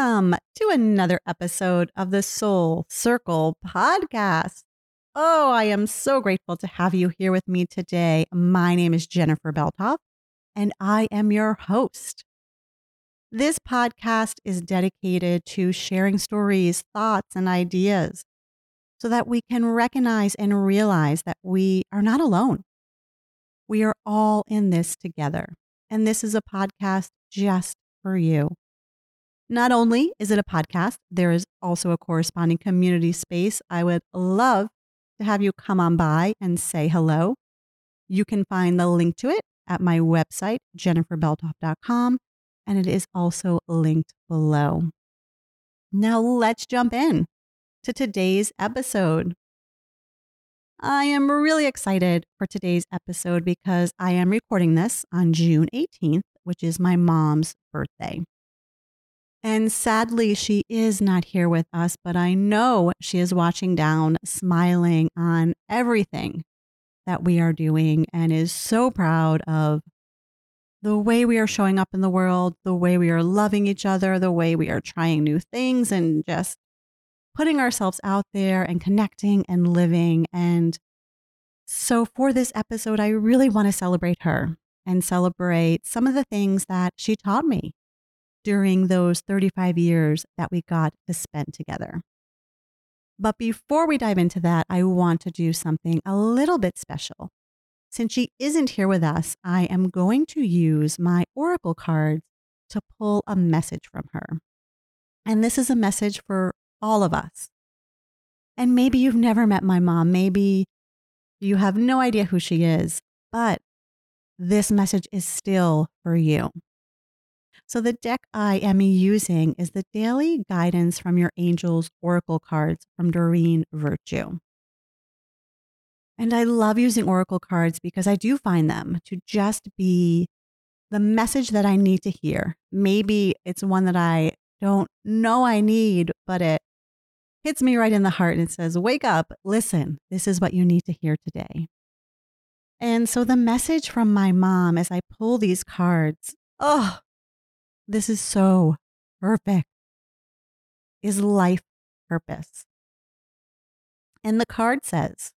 Welcome to another episode of the Soul Circle podcast. Oh, I am so grateful to have you here with me today. My name is Jennifer Beltoff, and I am your host. This podcast is dedicated to sharing stories, thoughts, and ideas so that we can recognize and realize that we are not alone. We are all in this together. And this is a podcast just for you. Not only is it a podcast, there is also a corresponding community space. I would love to have you come on by and say hello. You can find the link to it at my website, jenniferbeltoff.com, and it is also linked below. Now let's jump in to today's episode. I am really excited for today's episode because I am recording this on June 18th, which is my mom's birthday. And sadly, she is not here with us, but I know she is watching down, smiling on everything that we are doing, and is so proud of the way we are showing up in the world, the way we are loving each other, the way we are trying new things, and just putting ourselves out there and connecting and living. And so, for this episode, I really want to celebrate her and celebrate some of the things that she taught me during those 35 years that we got to spend together. But before we dive into that, I want to do something a little bit special. Since she isn't here with us, I am going to use my Oracle cards to pull a message from her. And this is a message for all of us. And maybe you've never met my mom. Maybe you have no idea who she is, but this message is still for you. So, the deck I am using is the daily guidance from your angels oracle cards from Doreen Virtue. And I love using oracle cards because I do find them to just be the message that I need to hear. Maybe it's one that I don't know I need, but it hits me right in the heart and it says, Wake up, listen, this is what you need to hear today. And so the message from my mom as I pull these cards, oh, this is so perfect, is life purpose. And the card says,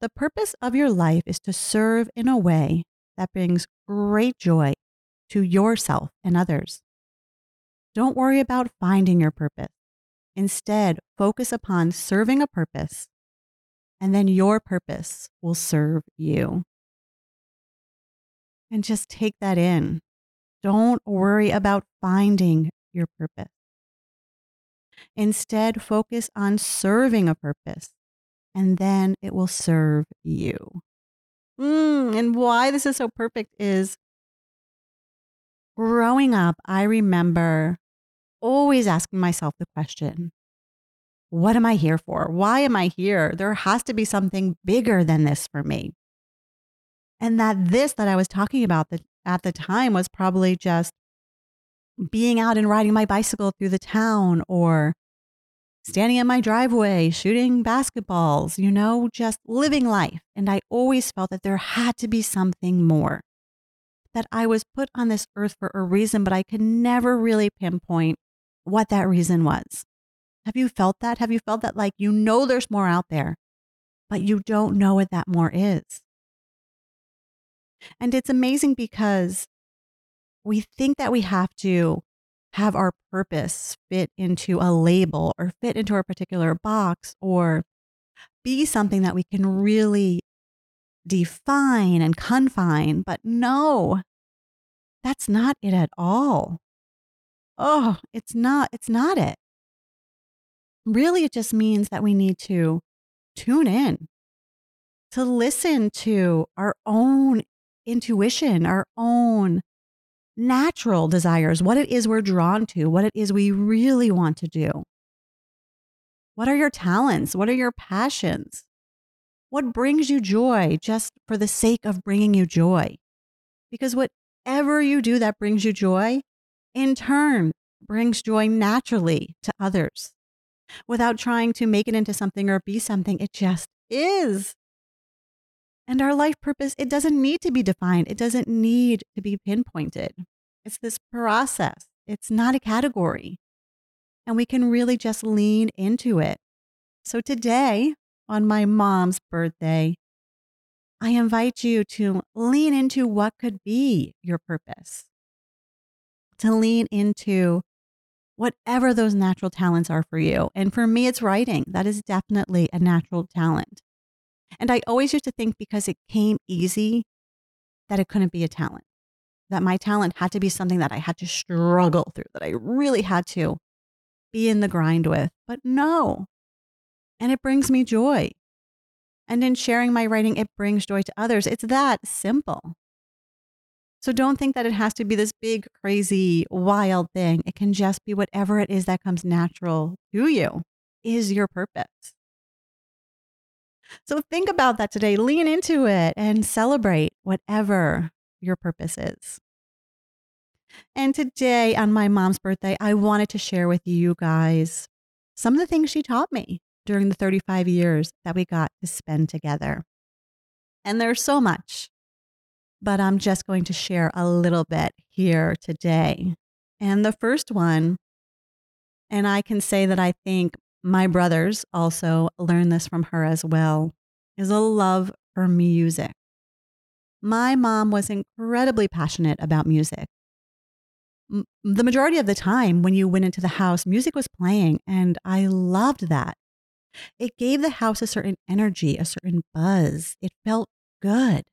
the purpose of your life is to serve in a way that brings great joy to yourself and others. Don't worry about finding your purpose. Instead, focus upon serving a purpose, and then your purpose will serve you. And just take that in. Don't worry about finding your purpose. Instead, focus on serving a purpose, and then it will serve you. Mm, and why this is so perfect is growing up, I remember always asking myself the question what am I here for? Why am I here? There has to be something bigger than this for me. And that this that I was talking about, the at the time was probably just being out and riding my bicycle through the town or standing in my driveway shooting basketballs, you know, just living life. And I always felt that there had to be something more, that I was put on this earth for a reason, but I could never really pinpoint what that reason was. Have you felt that? Have you felt that like you know there's more out there, but you don't know what that more is? And it's amazing because we think that we have to have our purpose fit into a label or fit into a particular box or be something that we can really define and confine. But no, that's not it at all. Oh, it's not, it's not it. Really, it just means that we need to tune in to listen to our own intuition, our own natural desires, what it is we're drawn to, what it is we really want to do. What are your talents? What are your passions? What brings you joy just for the sake of bringing you joy? Because whatever you do that brings you joy, in turn, brings joy naturally to others without trying to make it into something or be something. It just is. And our life purpose, it doesn't need to be defined, it doesn't need to be pinpointed. It's this process, it's not a category. and we can really just lean into it. So today, on my mom's birthday, I invite you to lean into what could be your purpose, to lean into whatever those natural talents are for you. And for me, it's writing. That is definitely a natural talent. And I always used to think because it came easy that it couldn't be a talent, that my talent had to be something that I had to struggle through, that I really had to be in the grind with. But no. And it brings me joy. And in sharing my writing, it brings joy to others. It's that simple. So don't think that it has to be this big, crazy, wild thing. It can just be whatever it is that comes natural to you is your purpose. So think about that today. Lean into it and celebrate whatever your purpose is. And today, on my mom's birthday, I wanted to share with you guys some of the things she taught me during the 35 years that we got to spend together. And there's so much, but I'm just going to share a little bit here today. And the first one, and I can say that I think my brothers also learned this from her as well, is a love for music. My mom was incredibly passionate about music. The majority of the time, when you went into the house, music was playing, and I loved that. It gave the house a certain energy, a certain buzz. It felt good.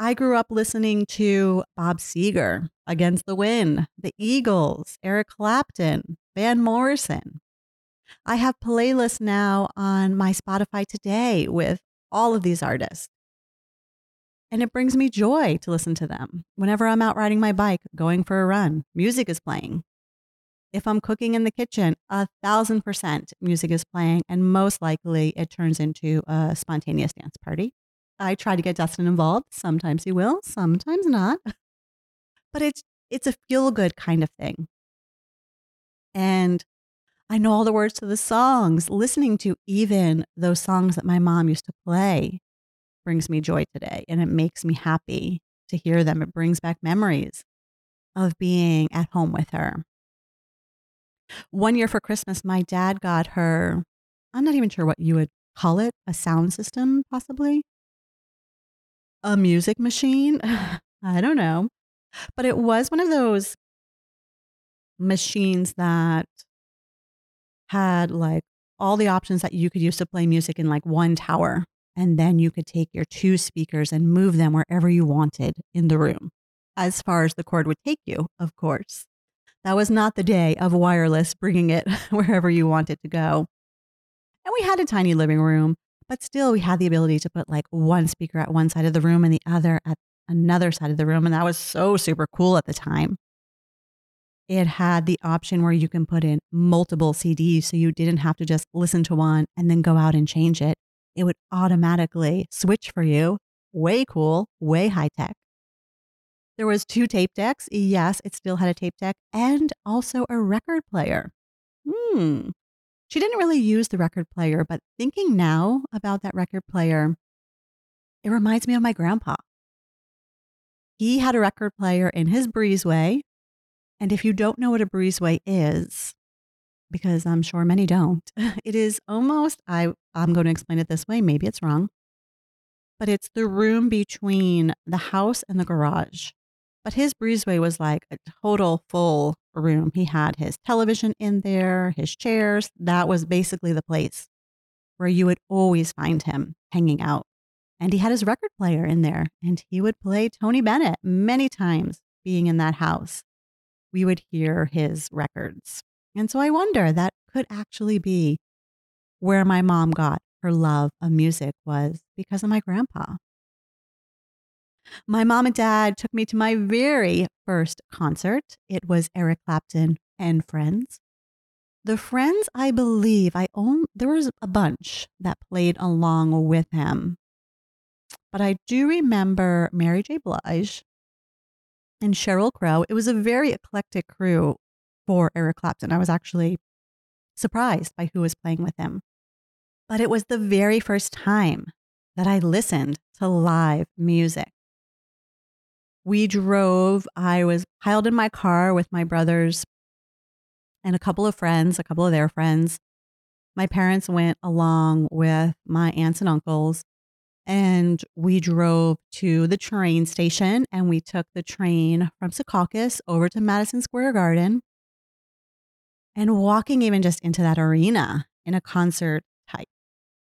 I grew up listening to Bob Seger, Against the Wind, The Eagles, Eric Clapton, Van Morrison. I have playlists now on my Spotify today with all of these artists. And it brings me joy to listen to them. Whenever I'm out riding my bike, going for a run, music is playing. If I'm cooking in the kitchen, a thousand percent music is playing, and most likely it turns into a spontaneous dance party. I try to get Dustin involved. Sometimes he will, sometimes not. But it's it's a feel good kind of thing. And I know all the words to the songs. Listening to even those songs that my mom used to play brings me joy today and it makes me happy to hear them. It brings back memories of being at home with her. One year for Christmas, my dad got her, I'm not even sure what you would call it, a sound system, possibly. A music machine. I don't know. But it was one of those machines that had like all the options that you could use to play music in like one tower. And then you could take your two speakers and move them wherever you wanted in the room, as far as the cord would take you, of course. That was not the day of wireless bringing it wherever you wanted to go. And we had a tiny living room, but still we had the ability to put like one speaker at one side of the room and the other at another side of the room. And that was so super cool at the time. It had the option where you can put in multiple CDs so you didn't have to just listen to one and then go out and change it. It would automatically switch for you. Way cool, way high tech. There was two tape decks. Yes, it still had a tape deck and also a record player. Hmm. She didn't really use the record player, but thinking now about that record player, it reminds me of my grandpa. He had a record player in his breezeway. And if you don't know what a breezeway is, because I'm sure many don't, it is almost, I, I'm going to explain it this way. Maybe it's wrong, but it's the room between the house and the garage. But his breezeway was like a total full room. He had his television in there, his chairs. That was basically the place where you would always find him hanging out. And he had his record player in there, and he would play Tony Bennett many times being in that house. We would hear his records. And so I wonder that could actually be where my mom got her love of music was because of my grandpa. My mom and dad took me to my very first concert. It was Eric Clapton and Friends. The Friends, I believe, I own, there was a bunch that played along with him. But I do remember Mary J. Blige and Sheryl Crow. It was a very eclectic crew for Eric Clapton. I was actually surprised by who was playing with him. But it was the very first time that I listened to live music we drove, I was piled in my car with my brothers and a couple of friends, a couple of their friends. My parents went along with my aunts and uncles, and we drove to the train station and we took the train from Secaucus over to Madison Square Garden. And walking even just into that arena in a concert type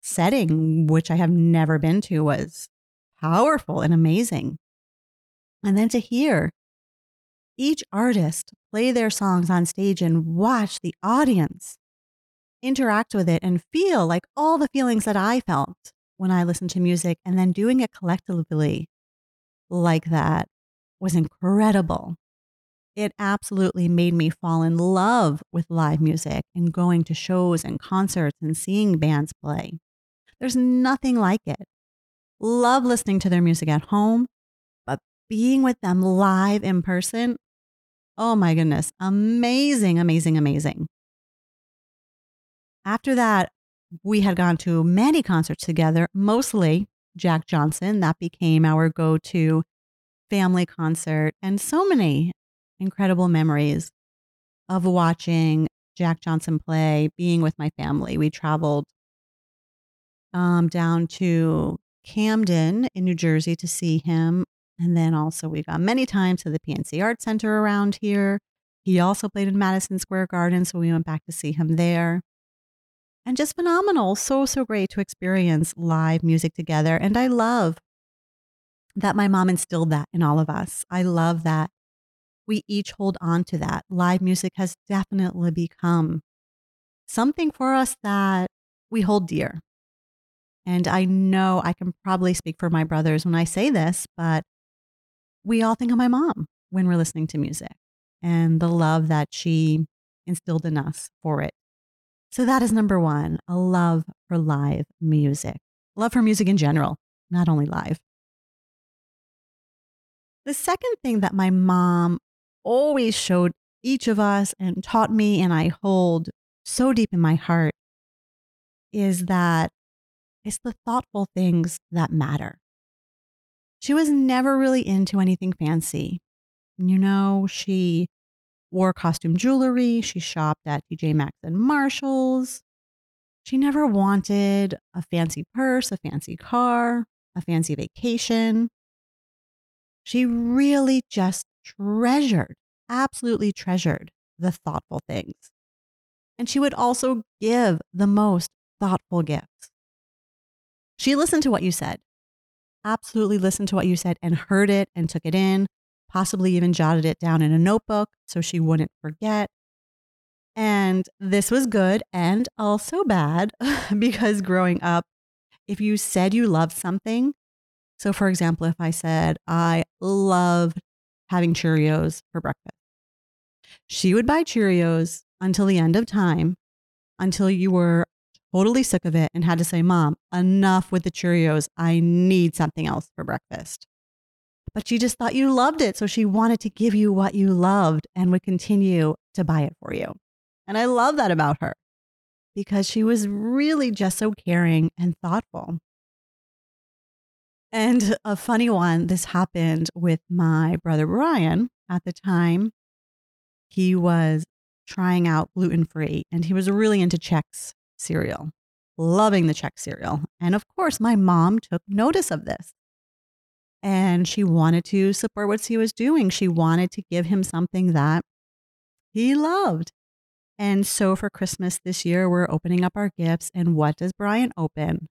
setting, which I have never been to, was powerful and amazing. And then to hear each artist play their songs on stage and watch the audience interact with it and feel like all the feelings that I felt when I listened to music and then doing it collectively like that was incredible. It absolutely made me fall in love with live music and going to shows and concerts and seeing bands play. There's nothing like it. Love listening to their music at home, but being with them live in person, oh my goodness, amazing, amazing, amazing. After that, we had gone to many concerts together, mostly Jack Johnson. That became our go to family concert, and so many incredible memories of watching Jack Johnson play, being with my family. We traveled um, down to Camden in New Jersey to see him. And then also, we got many times to the PNC Art Center around here. He also played in Madison Square Garden, so we went back to see him there and just phenomenal. So, so great to experience live music together. And I love that my mom instilled that in all of us. I love that we each hold on to that. Live music has definitely become something for us that we hold dear. And I know I can probably speak for my brothers when I say this, but we all think of my mom when we're listening to music and the love that she instilled in us for it. So that is number one a love for live music, love for music in general, not only live. The second thing that my mom always showed each of us and taught me, and I hold so deep in my heart, is that it's the thoughtful things that matter. She was never really into anything fancy. You know, she wore costume jewelry. She shopped at TJ Maxx and Marshalls. She never wanted a fancy purse, a fancy car, a fancy vacation. She really just treasured, absolutely treasured the thoughtful things. And she would also give the most thoughtful gifts. She listened to what you said, absolutely listened to what you said and heard it and took it in, possibly even jotted it down in a notebook so she wouldn't forget. And this was good and also bad because growing up, if you said you loved something, so for example, if I said, I loved having Cheerios for breakfast, she would buy Cheerios until the end of time, until you were totally sick of it and had to say, Mom, enough with the Cheerios. I need something else for breakfast but she just thought you loved it. So she wanted to give you what you loved and would continue to buy it for you. And I love that about her because she was really just so caring and thoughtful. And a funny one, this happened with my brother Brian at the time. He was trying out gluten free and he was really into Chex cereal, loving the Chex cereal. And of course, my mom took notice of this and she wanted to support what he was doing. She wanted to give him something that he loved. And so for Christmas this year, we're opening up our gifts. And what does Brian open?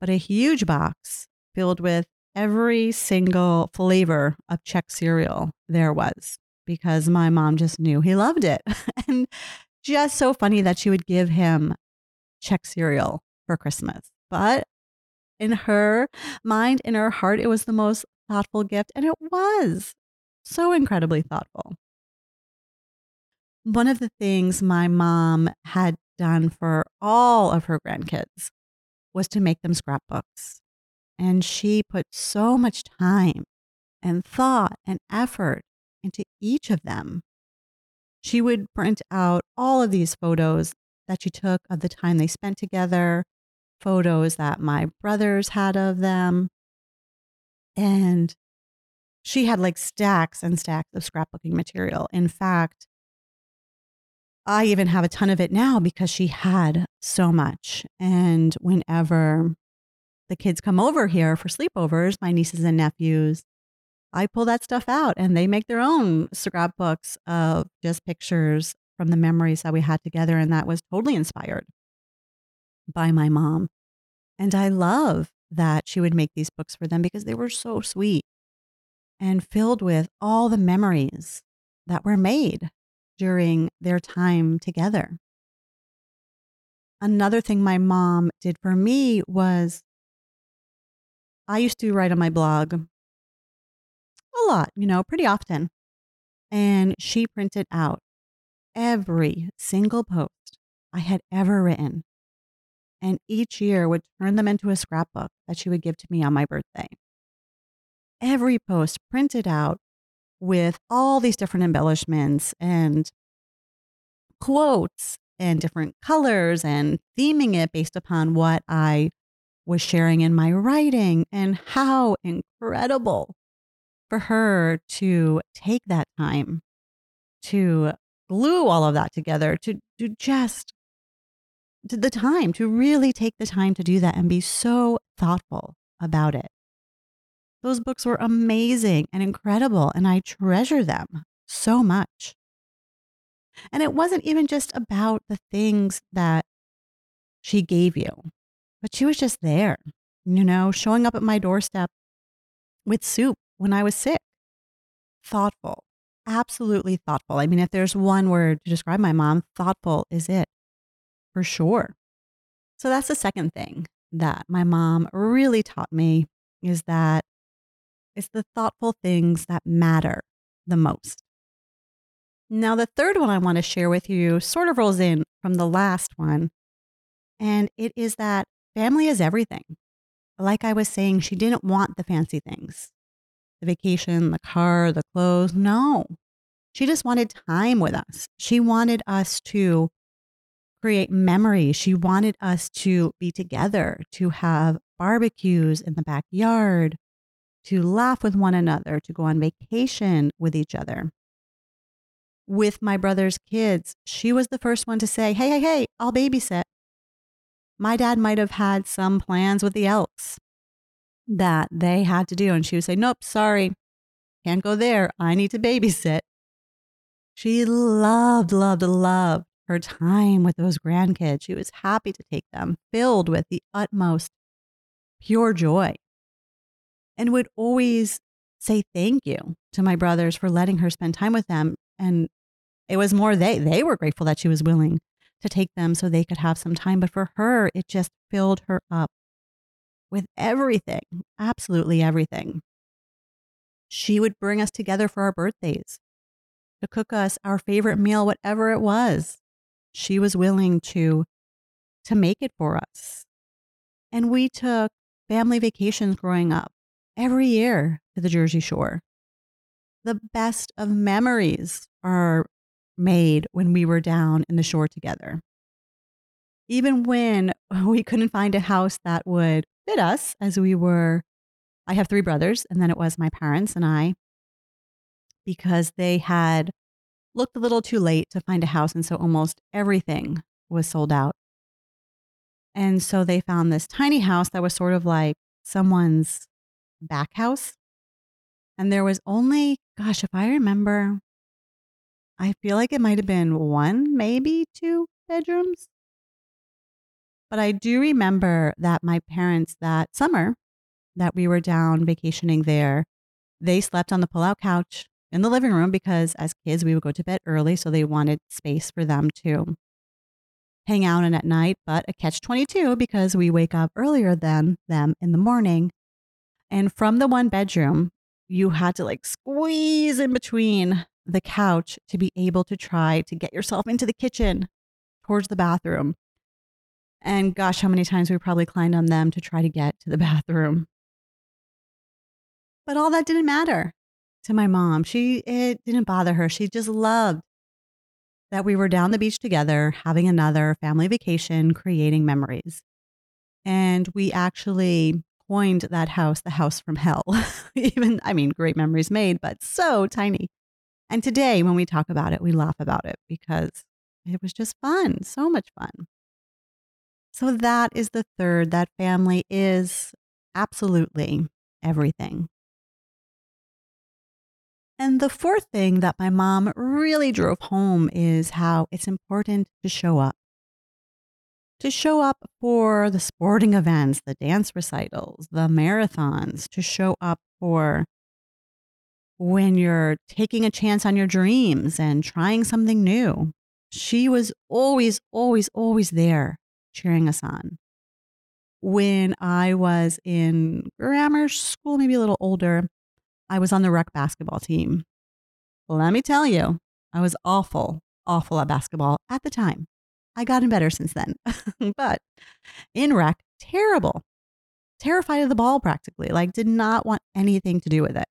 But a huge box filled with every single flavor of Chex cereal there was because my mom just knew he loved it. and just so funny that she would give him Chex cereal for Christmas. But in her mind, in her heart, it was the most thoughtful gift. And it was so incredibly thoughtful. One of the things my mom had done for all of her grandkids was to make them scrapbooks. And she put so much time and thought and effort into each of them. She would print out all of these photos that she took of the time they spent together, photos that my brothers had of them. And she had like stacks and stacks of scrapbooking material. In fact, I even have a ton of it now because she had so much. And whenever the kids come over here for sleepovers, my nieces and nephews, I pull that stuff out and they make their own scrapbooks of just pictures from the memories that we had together. And that was totally inspired by my mom. And I love that she would make these books for them because they were so sweet and filled with all the memories that were made during their time together. Another thing my mom did for me was I used to write on my blog a lot, you know, pretty often. And she printed out every single post I had ever written. And each year would turn them into a scrapbook that she would give to me on my birthday. Every post printed out with all these different embellishments and quotes and different colors and theming it based upon what I was sharing in my writing and how incredible for her to take that time to glue all of that together, to, to just the time, to really take the time to do that and be so thoughtful about it. Those books were amazing and incredible, and I treasure them so much. And it wasn't even just about the things that she gave you, but she was just there, you know, showing up at my doorstep with soup when I was sick. Thoughtful, absolutely thoughtful. I mean, if there's one word to describe my mom, thoughtful is it for sure. So that's the second thing that my mom really taught me is that it's the thoughtful things that matter the most. Now, the third one I want to share with you sort of rolls in from the last one, and it is that family is everything. Like I was saying, she didn't want the fancy things the vacation, the car, the clothes. No, she just wanted time with us. She wanted us to create memories. She wanted us to be together, to have barbecues in the backyard, to laugh with one another, to go on vacation with each other with my brother's kids, she was the first one to say, Hey, hey, hey, I'll babysit. My dad might have had some plans with the Elks that they had to do. And she would say, Nope, sorry, can't go there. I need to babysit. She loved, loved, loved her time with those grandkids. She was happy to take them, filled with the utmost pure joy, and would always say thank you to my brothers for letting her spend time with them and it was more they they were grateful that she was willing to take them so they could have some time. But for her, it just filled her up with everything, absolutely everything. She would bring us together for our birthdays to cook us our favorite meal, whatever it was. She was willing to to make it for us. And we took family vacations growing up every year to the Jersey Shore. The best of memories are made when we were down in the shore together. Even when we couldn't find a house that would fit us, as we were, I have three brothers, and then it was my parents and I, because they had looked a little too late to find a house. And so almost everything was sold out. And so they found this tiny house that was sort of like someone's back house. And there was only, gosh, if I remember, I feel like it might have been one, maybe two bedrooms. But I do remember that my parents that summer that we were down vacationing there, they slept on the pull-out couch in the living room because as kids we would go to bed early, so they wanted space for them to hang out and at night, but a catch 22 because we wake up earlier than them in the morning. And from the one bedroom, you had to like squeeze in between the couch to be able to try to get yourself into the kitchen towards the bathroom. And gosh, how many times we probably climbed on them to try to get to the bathroom. But all that didn't matter to my mom. She it didn't bother her. She just loved that we were down the beach together, having another family vacation, creating memories. And we actually coined that house the house from hell. Even, I mean, great memories made, but so tiny. And today, when we talk about it, we laugh about it because It was just fun, so much fun. So that is the third, that family is absolutely everything. And the fourth thing that my mom really drove home is how it's important to show up. To show up for the sporting events, the dance recitals, the marathons, to show up for when you're taking a chance on your dreams and trying something new. She was always, always, always there cheering us on. When I was in grammar school, maybe a little older, I was on the rec basketball team. Let me tell you, I was awful, awful at basketball at the time. I gotten better since then. but in rec, terrible. Terrified of the ball practically, like did not want anything to do with it.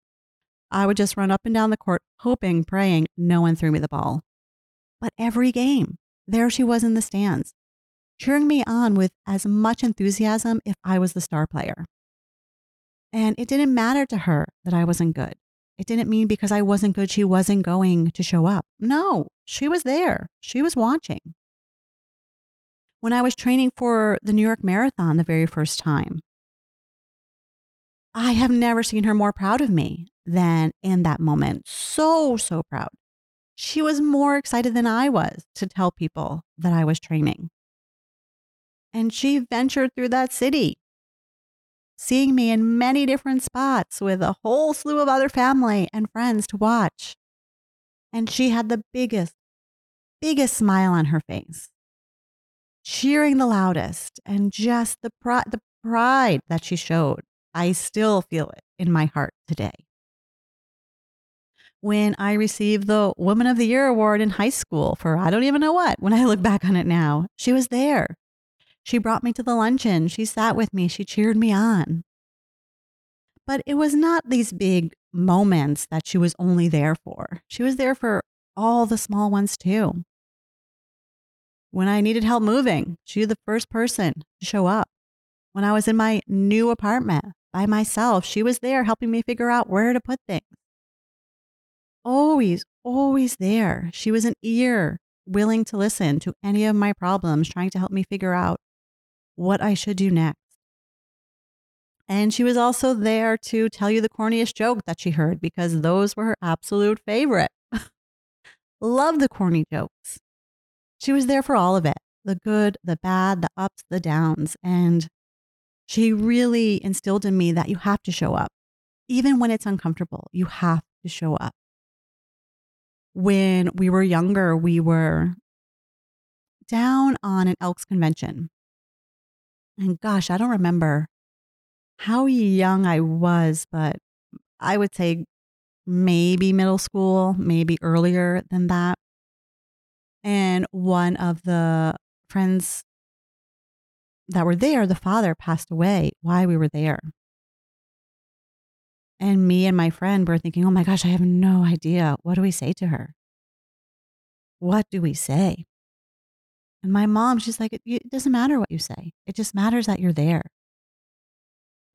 I would just run up and down the court, hoping, praying no one threw me the ball. But every game, there she was in the stands, cheering me on with as much enthusiasm if I was the star player. And it didn't matter to her that I wasn't good. It didn't mean because I wasn't good, she wasn't going to show up. No, she was there. She was watching. When I was training for the New York Marathon the very first time, I have never seen her more proud of me than in that moment. So, so proud. She was more excited than I was to tell people that I was training. And she ventured through that city, seeing me in many different spots with a whole slew of other family and friends to watch. And she had the biggest, biggest smile on her face, cheering the loudest, and just the, pri- the pride that she showed. I still feel it in my heart today. When I received the Woman of the Year award in high school for I don't even know what, when I look back on it now, she was there she brought me to the luncheon. She sat with me. She cheered me on. But it was not these big moments that she was only there for. She was there for all the small ones too. When I needed help moving, she was the first person to show up. When I was in my new apartment by myself, she was there helping me figure out where to put things. Always, always there. She was an ear willing to listen to any of my problems, trying to help me figure out what I should do next. And she was also there to tell you the corniest joke that she heard because those were her absolute favorite. Love the corny jokes. She was there for all of it the good, the bad, the ups, the downs. And she really instilled in me that you have to show up. Even when it's uncomfortable, you have to show up. When we were younger, we were down on an Elks convention and gosh, I don't remember how young I was, but I would say maybe middle school, maybe earlier than that. And one of the friends that were there, the father passed away while we were there. And me and my friend were thinking, oh my gosh, I have no idea. What do we say to her? What do we say? And my mom, she's like, it, it doesn't matter what you say. It just matters that you're there.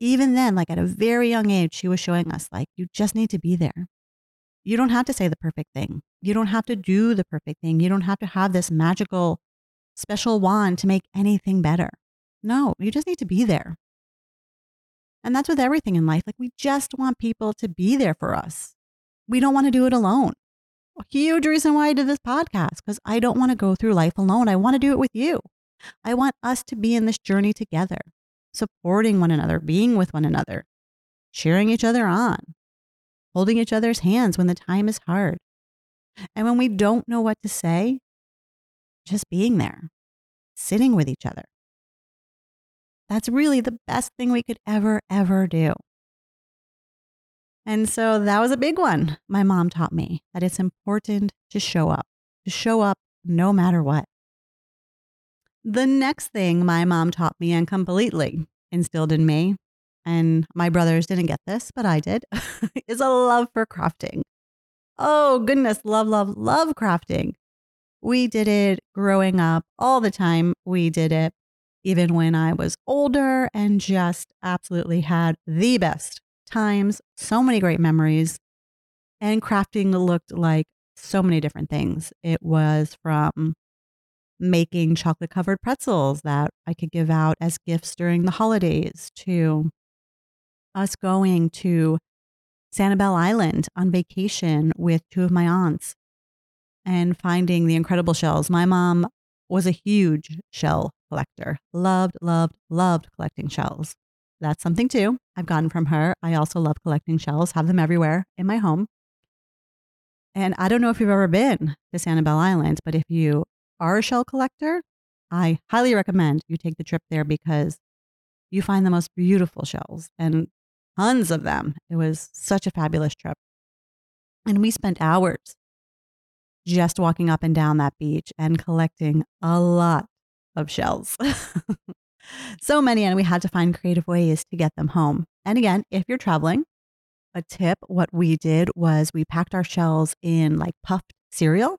Even then, like at a very young age, she was showing us, like, you just need to be there. You don't have to say the perfect thing. You don't have to do the perfect thing. You don't have to have this magical special wand to make anything better. No, you just need to be there. And that's with everything in life. Like, we just want people to be there for us. We don't want to do it alone huge reason why I did this podcast because I don't want to go through life alone. I want to do it with you. I want us to be in this journey together, supporting one another, being with one another, cheering each other on, holding each other's hands when the time is hard. And when we don't know what to say, just being there, sitting with each other. That's really the best thing we could ever, ever do. And so that was a big one. My mom taught me that it's important to show up, to show up no matter what. The next thing my mom taught me and completely instilled in me, and my brothers didn't get this, but I did, is a love for crafting. Oh, goodness, love, love, love crafting. We did it growing up all the time. We did it even when I was older and just absolutely had the best times, so many great memories. And crafting looked like so many different things. It was from making chocolate covered pretzels that I could give out as gifts during the holidays, to us going to Sanibel Island on vacation with two of my aunts and finding the incredible shells. My mom was a huge shell collector, loved, loved, loved collecting shells. That's something too I've gotten from her. I also love collecting shells, have them everywhere in my home. And I don't know if you've ever been to Sanibel Island, but if you are a shell collector, I highly recommend you take the trip there because you find the most beautiful shells and tons of them. It was such a fabulous trip. And we spent hours just walking up and down that beach and collecting a lot of shells. so many, and we had to find creative ways to get them home. And again, if you're traveling, a tip what we did was we packed our shells in like puffed cereal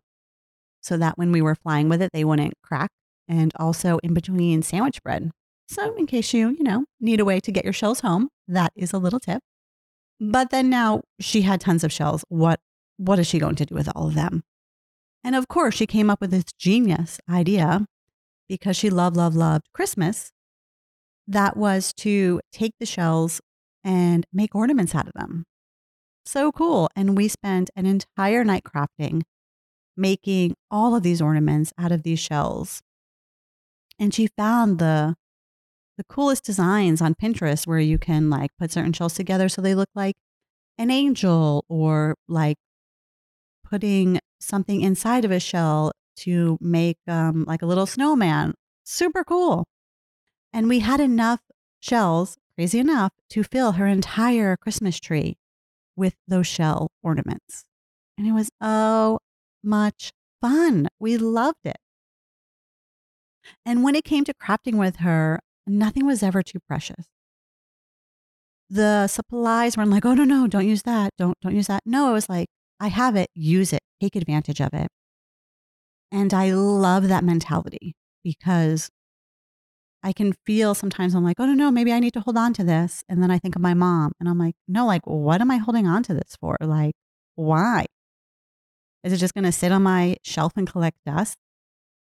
so that when we were flying with it, they wouldn't crack, and also in between sandwich bread. So, in case you, you know, need a way to get your shells home, that is a little tip. But then now she had tons of shells. What what is she going to do with all of them? And of course, she came up with this genius idea because she loved, loved, loved Christmas. That was to take the shells and make ornaments out of them. So cool. And we spent an entire night crafting, making all of these ornaments out of these shells. And she found the the coolest designs on Pinterest where you can like put certain shells together so they look like an angel or like putting something inside of a shell to make um, like a little snowman. Super cool. And we had enough shells, crazy enough, to fill her entire Christmas tree with those shell ornaments. And it was oh much fun. We loved it. And when it came to crafting with her, nothing was ever too precious. The supplies weren't like, oh no, no, don't use that. Don't don't use that. No, it was like, I have it, use it, take advantage of it. And I love that mentality because I can feel sometimes I'm like, oh, no, no, maybe I need to hold on to this. And then I think of my mom and I'm like, no, like, what am I holding on to this for? Like, why? Is it just going to sit on my shelf and collect dust?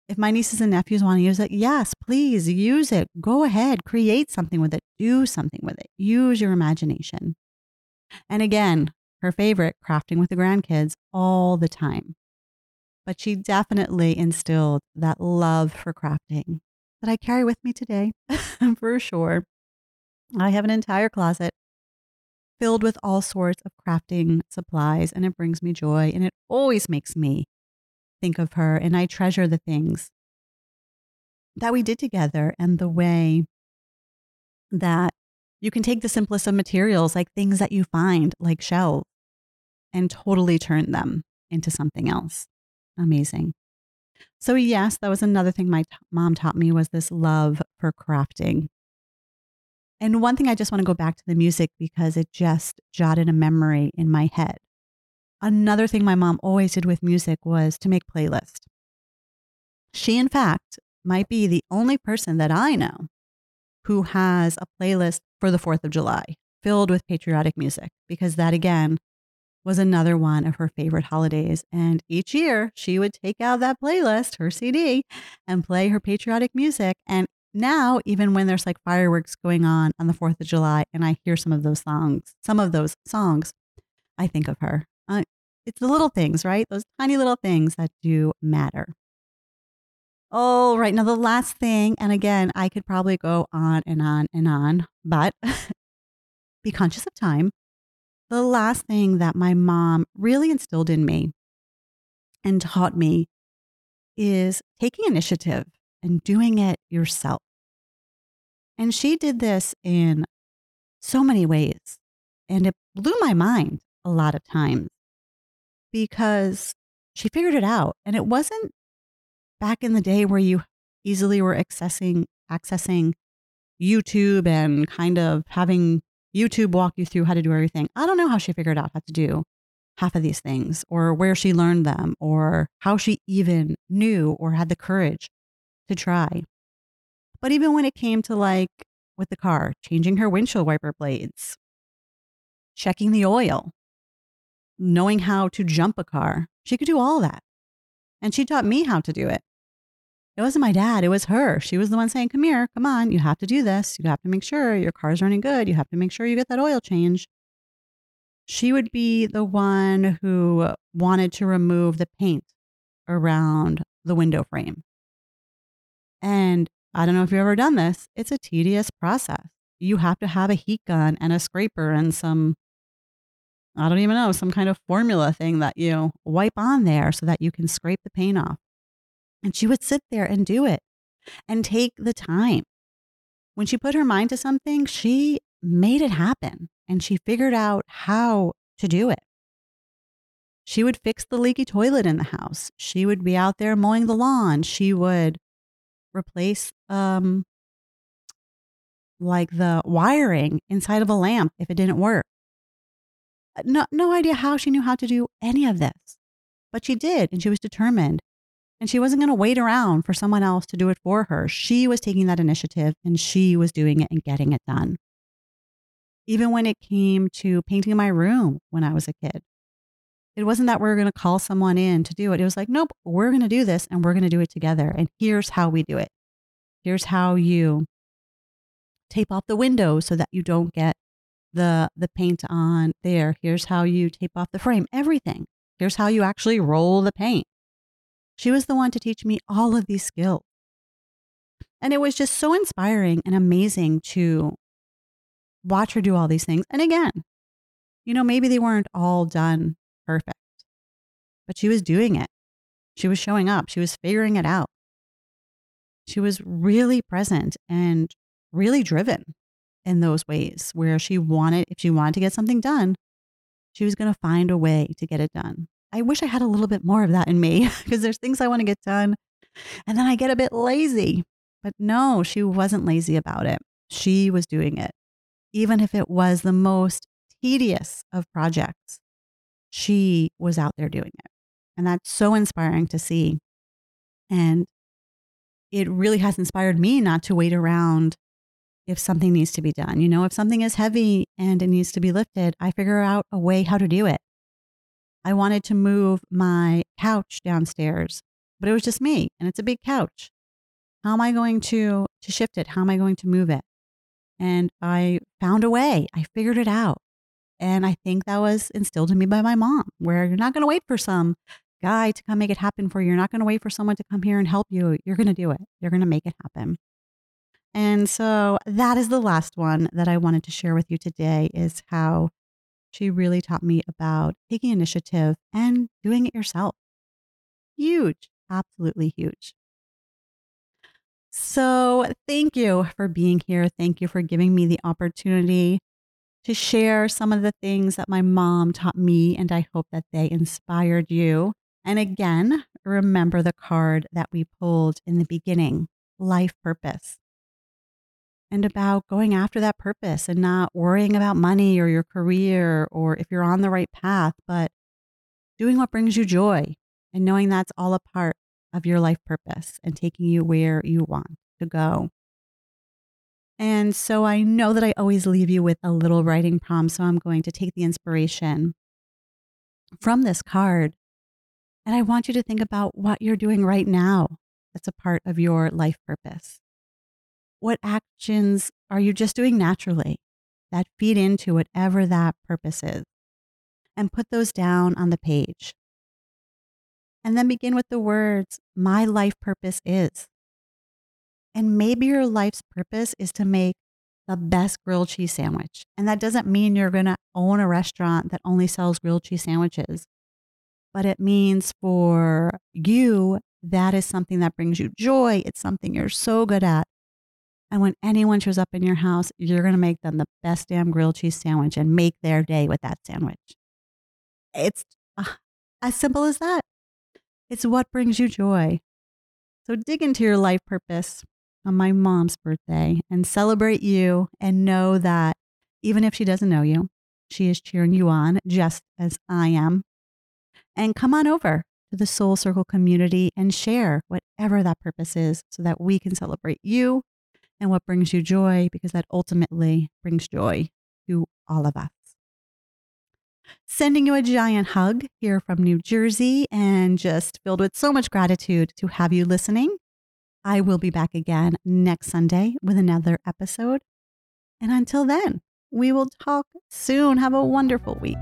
If my nieces and nephews want to use it, yes, please use it. Go ahead, create something with it, do something with it, use your imagination. And again, her favorite, crafting with the grandkids all the time. But she definitely instilled that love for crafting that I carry with me today, for sure. I have an entire closet filled with all sorts of crafting supplies, and it brings me joy. And it always makes me think of her. And I treasure the things that we did together and the way that you can take the simplest of materials, like things that you find, like shells, and totally turn them into something else. Amazing. So yes, that was another thing my t- mom taught me was this love for crafting. And one thing I just want to go back to the music because it just jotted a memory in my head. Another thing my mom always did with music was to make playlists. She, in fact, might be the only person that I know who has a playlist for the 4th of July filled with patriotic music because that, again, was another one of her favorite holidays. And each year she would take out that playlist, her CD, and play her patriotic music. And now, even when there's like fireworks going on on the 4th of July and I hear some of those songs, some of those songs, I think of her. Uh, it's the little things, right? Those tiny little things that do matter. All right. Now, the last thing, and again, I could probably go on and on and on, but be conscious of time the last thing that my mom really instilled in me and taught me is taking initiative and doing it yourself. And she did this in so many ways. And it blew my mind a lot of times because she figured it out. And it wasn't back in the day where you easily were accessing accessing YouTube and kind of having YouTube walk you through how to do everything. I don't know how she figured out how to do half of these things or where she learned them or how she even knew or had the courage to try. But even when it came to like with the car, changing her windshield wiper blades, checking the oil, knowing how to jump a car, she could do all that. And she taught me how to do it. It wasn't my dad, it was her. She was the one saying, Come here, come on, you have to do this. You have to make sure your car's running good. You have to make sure you get that oil change. She would be the one who wanted to remove the paint around the window frame. And I don't know if you've ever done this, it's a tedious process. You have to have a heat gun and a scraper and some, I don't even know, some kind of formula thing that you wipe on there so that you can scrape the paint off. And she would sit there and do it and take the time. When she put her mind to something, she made it happen and she figured out how to do it. She would fix the leaky toilet in the house. She would be out there mowing the lawn. She would replace um like the wiring inside of a lamp if it didn't work. Uh, no, no idea how she knew how to do any of this, but she did, and she was determined. And she wasn't going to wait around for someone else to do it for her. She was taking that initiative and she was doing it and getting it done. Even when it came to painting my room when I was a kid, it wasn't that we are going to call someone in to do it. It was like, nope, we're going to do this and we're going to do it together. And here's how we do it. Here's how you tape off the window so that you don't get the the paint on there. Here's how you tape off the frame. Everything. Here's how you actually roll the paint. She was the one to teach me all of these skills. And it was just so inspiring and amazing to watch her do all these things. And again, you know, maybe they weren't all done perfect, but she was doing it. She was showing up. She was figuring it out. She was really present and really driven in those ways where she wanted, if she wanted to get something done, she was going to find a way to get it done. I wish I had a little bit more of that in me because there's things I want to get done and then I get a bit lazy. But no, she wasn't lazy about it. She was doing it. Even if it was the most tedious of projects, she was out there doing it. And that's so inspiring to see. And it really has inspired me not to wait around if something needs to be done. You know, if something is heavy and it needs to be lifted, I figure out a way how to do it. I wanted to move my couch downstairs, but it was just me and it's a big couch. How am I going to to shift it? How am I going to move it? And I found a way. I figured it out. And I think that was instilled in me by my mom, where you're not going to wait for some guy to come make it happen for you. You're not going to wait for someone to come here and help you. You're going to do it. You're going to make it happen. And so that is the last one that I wanted to share with you today is how she really taught me about taking initiative and doing it yourself. Huge, absolutely huge. So, thank you for being here. Thank you for giving me the opportunity to share some of the things that my mom taught me, and I hope that they inspired you. And again, remember the card that we pulled in the beginning life purpose and about going after that purpose and not worrying about money or your career or if you're on the right path, but doing what brings you joy and knowing that's all a part of your life purpose and taking you where you want to go. And so I know that I always leave you with a little writing prompt. So I'm going to take the inspiration from this card. And I want you to think about what you're doing right now that's a part of your life purpose what actions are you just doing naturally that feed into whatever that purpose is? And put those down on the page. And then begin with the words, My life purpose is. And maybe your life's purpose is to make the best grilled cheese sandwich. And that doesn't mean you're going to own a restaurant that only sells grilled cheese sandwiches, but it means for you, that is something that brings you joy. It's something you're so good at and when anyone shows up in your house, you're going to make them the best damn grilled cheese sandwich and make their day with that sandwich. It's uh, as simple as that. It's what brings you joy. So dig into your life purpose on my mom's birthday and celebrate you and know that even if she doesn't know you, she is cheering you on just as I am. And come on over to the Soul Circle community and share whatever that purpose is so that we can celebrate you and what brings you joy, because that ultimately brings joy to all of us. Sending you a giant hug here from New Jersey and just filled with so much gratitude to have you listening. I will be back again next Sunday with another episode. And until then, we will talk soon. Have a wonderful week.